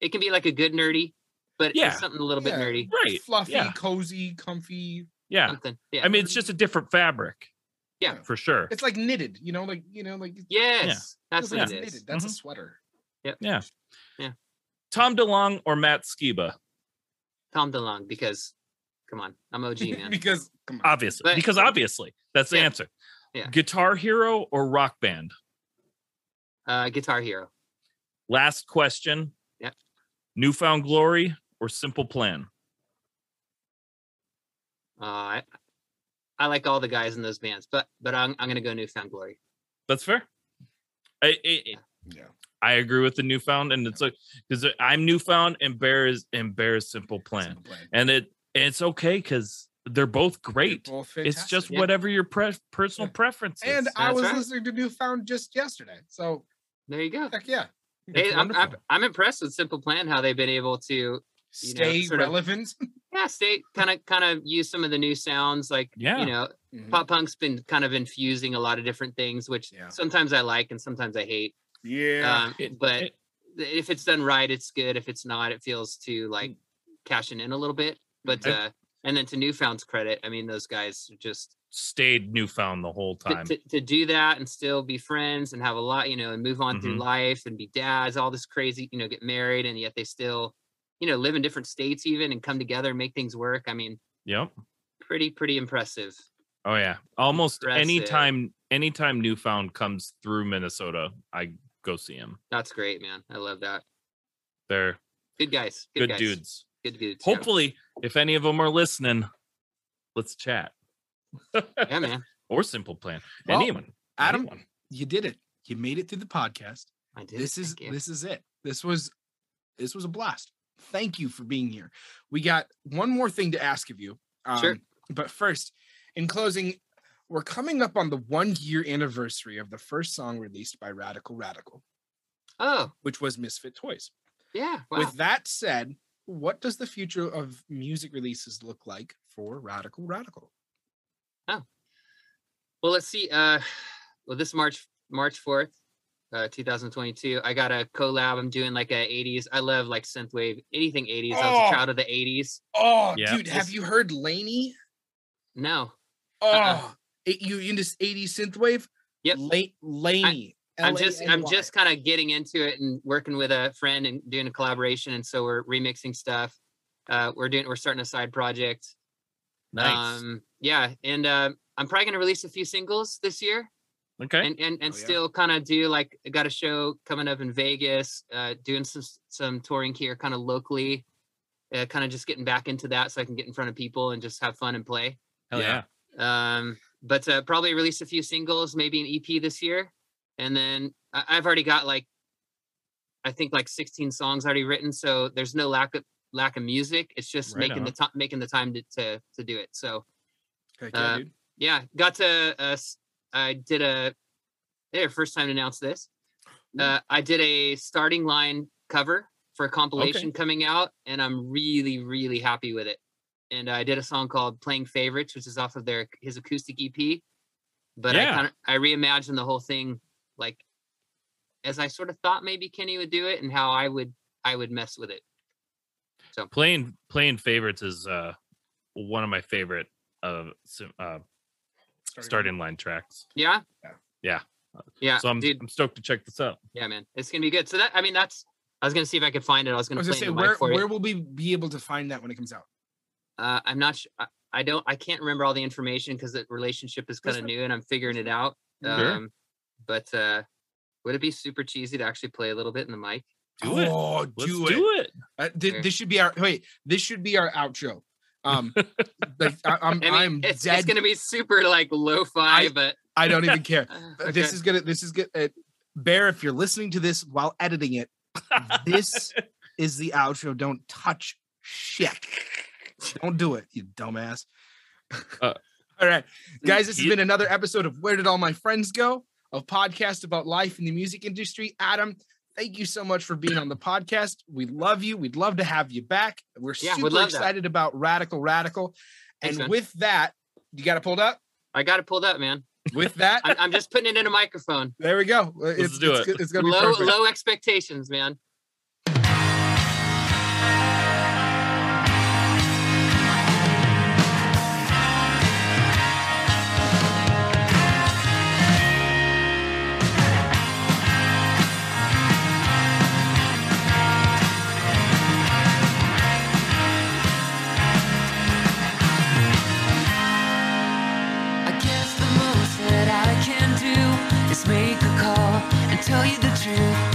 It can be like a good nerdy, but Yeah. something a little bit nerdy. Right. Fluffy, Yeah. cozy, comfy. Yeah. Something. Yeah. I mean, it's just a different fabric. Yeah, for sure. It's like knitted, you know, like you know, like it Yes, that's what like it's is. knitted. That's Mhm. a sweater. Yep. Yeah. Yeah. Tom DeLonge or Matt Skiba? Tom DeLonge, because come on, I'm OG man. because come on. Obviously, But- because obviously that's the Yeah. answer. Yeah. Guitar Hero or Rock Band? Uh, Guitar Hero. Last question. Yep. New Found Glory or Simple Plan? Uh, I, I like all the guys in those bands, but but I'm I'm gonna go New Found Glory. That's fair. I I, yeah. I agree with the Newfound, and it's like because I'm Newfound and Bear is and Bear is Simple Plan, Simple plan. and it it's okay because they're both They're great. both It's just Yeah. whatever your pre- personal Yeah. preference is. And I was right. listening to Newfound just yesterday. So There you go. heck yeah. Hey, I'm, I'm. I'm impressed with Simple Plan how they've been able to You know, Stay sort of- relevant. yeah stay kind of kind of use some of the new sounds like Yeah. you know Mhm. pop punk's been kind of infusing a lot of different things which Yeah. sometimes I like and sometimes I hate. Yeah. um, It- but it- if it's done right, it's good. If it's not, it feels too like cashing in a little bit. But I- uh, and then to Newfound's credit, I mean, those guys just Stayed Newfound the whole time. to, to do that and still be friends and have a lot, you know, and move on through Mhm. life and be dads, all this crazy, you know, get married and yet they still, you know, live in different states even and come together and make things work. I mean, Yep. pretty pretty impressive. Oh yeah. Almost Impressive. anytime anytime Newfound comes through Minnesota, I go see him. That's great, man. I love that. They're Good guys. Good, good guys. dudes. Good dudes. yeah. Hopefully, if any of them are listening, let's chat. Yeah, man. or Simple Plan. Well, Anyone. Adam, anyone. you did it. You made it through the podcast. I did. this is this is it. This was this was a blast. Thank you for being here. We got one more thing to ask of you. Um, Sure. But first, in closing, we're coming up on the one year anniversary of the first song released by Radical Radical, Oh, which was Misfit Toys. yeah. Wow. With that said, what does the future of music releases look like for Radical Radical? Oh. Well, let's see. Uh, well, this March March fourth, uh, 2022, I got a collab. I'm doing like a 80s. I love like synthwave, anything 80s. I was Oh. a child of the 80s. Oh, Yeah. dude, have you heard Laney? No, Oh, Uh-uh. it- you into 80s synthwave? Yep. La- Laney. I'm just I'm just kind of getting into it and working with a friend and doing a collaboration. And so we're remixing stuff. Uh, we're doing we're starting a side project. Nice. Um, yeah, and uh, I'm probably gonna release a few singles this year. Okay. and and, and Oh, yeah. still kind of do like I got a show coming up in Vegas, uh, doing some some touring here, kind of locally, uh, kind of just getting back into that so I can get in front of people and just have fun and play. Hell yeah. yeah. Um, but uh, probably release a few singles, maybe an EP this year, and then I- I've already got like I think like 16 songs already written, so there's no lack of lack of music. It's just Right making the time making the time to, to to do it. So Heck yeah, uh, dude. yeah, got to uh, s- I did a there first time to announce this. Uh, I did a starting line cover for a compilation coming out, and I'm really really happy with it. And I did a song called "Playing Favorites," which is off of their his acoustic EP. But I kind of I reimagined the whole thing like as I sort of thought maybe Kenny would do it, and how I would I would mess with it. So playing playing favorites is uh one of my favorite uh, sim- uh starting line tracks. Yeah. Yeah. Yeah. Yeah. So I'm dude. I'm stoked to check this out. Yeah, man, it's gonna be good. So that I mean, that's I was gonna see if I could find it. I was gonna was gonna say, the where you. where will we be able to find that when it comes out? Uh, I'm not sure. I, I don't. I can't remember all the information because the relationship is kind of new and I'm figuring it out. Sure. Um, but uh, would it be super cheesy to actually play a little bit in the mic? Do it. oh, Let's do do, it. it. Uh, thi- Sure. this should be our wait. This should be our outro. Um, like I, I'm, I mean, I'm it's, dead. it's gonna be super like lo-fi, I- but I don't even care. uh, This is gonna. This is good. Uh, Bear, if you're listening to this while editing it, this is the outro. Don't touch shit. Don't do it, you dumbass. Uh, all right, guys. This has been another episode of Where Did All My Friends Go? A podcast about life in the music industry. Adam, thank you so much for being on the podcast. We love you. We'd love to have you back. We're Yeah, super love that. excited about Radical Radical. Thanks, and man. with that, you got it pulled up. I got it pulled up, man. With that, I'm, I'm just putting it in a microphone. there we go. It's, do it's, it. go- It's gonna be Low perfect. low expectations, man. tell you the truth.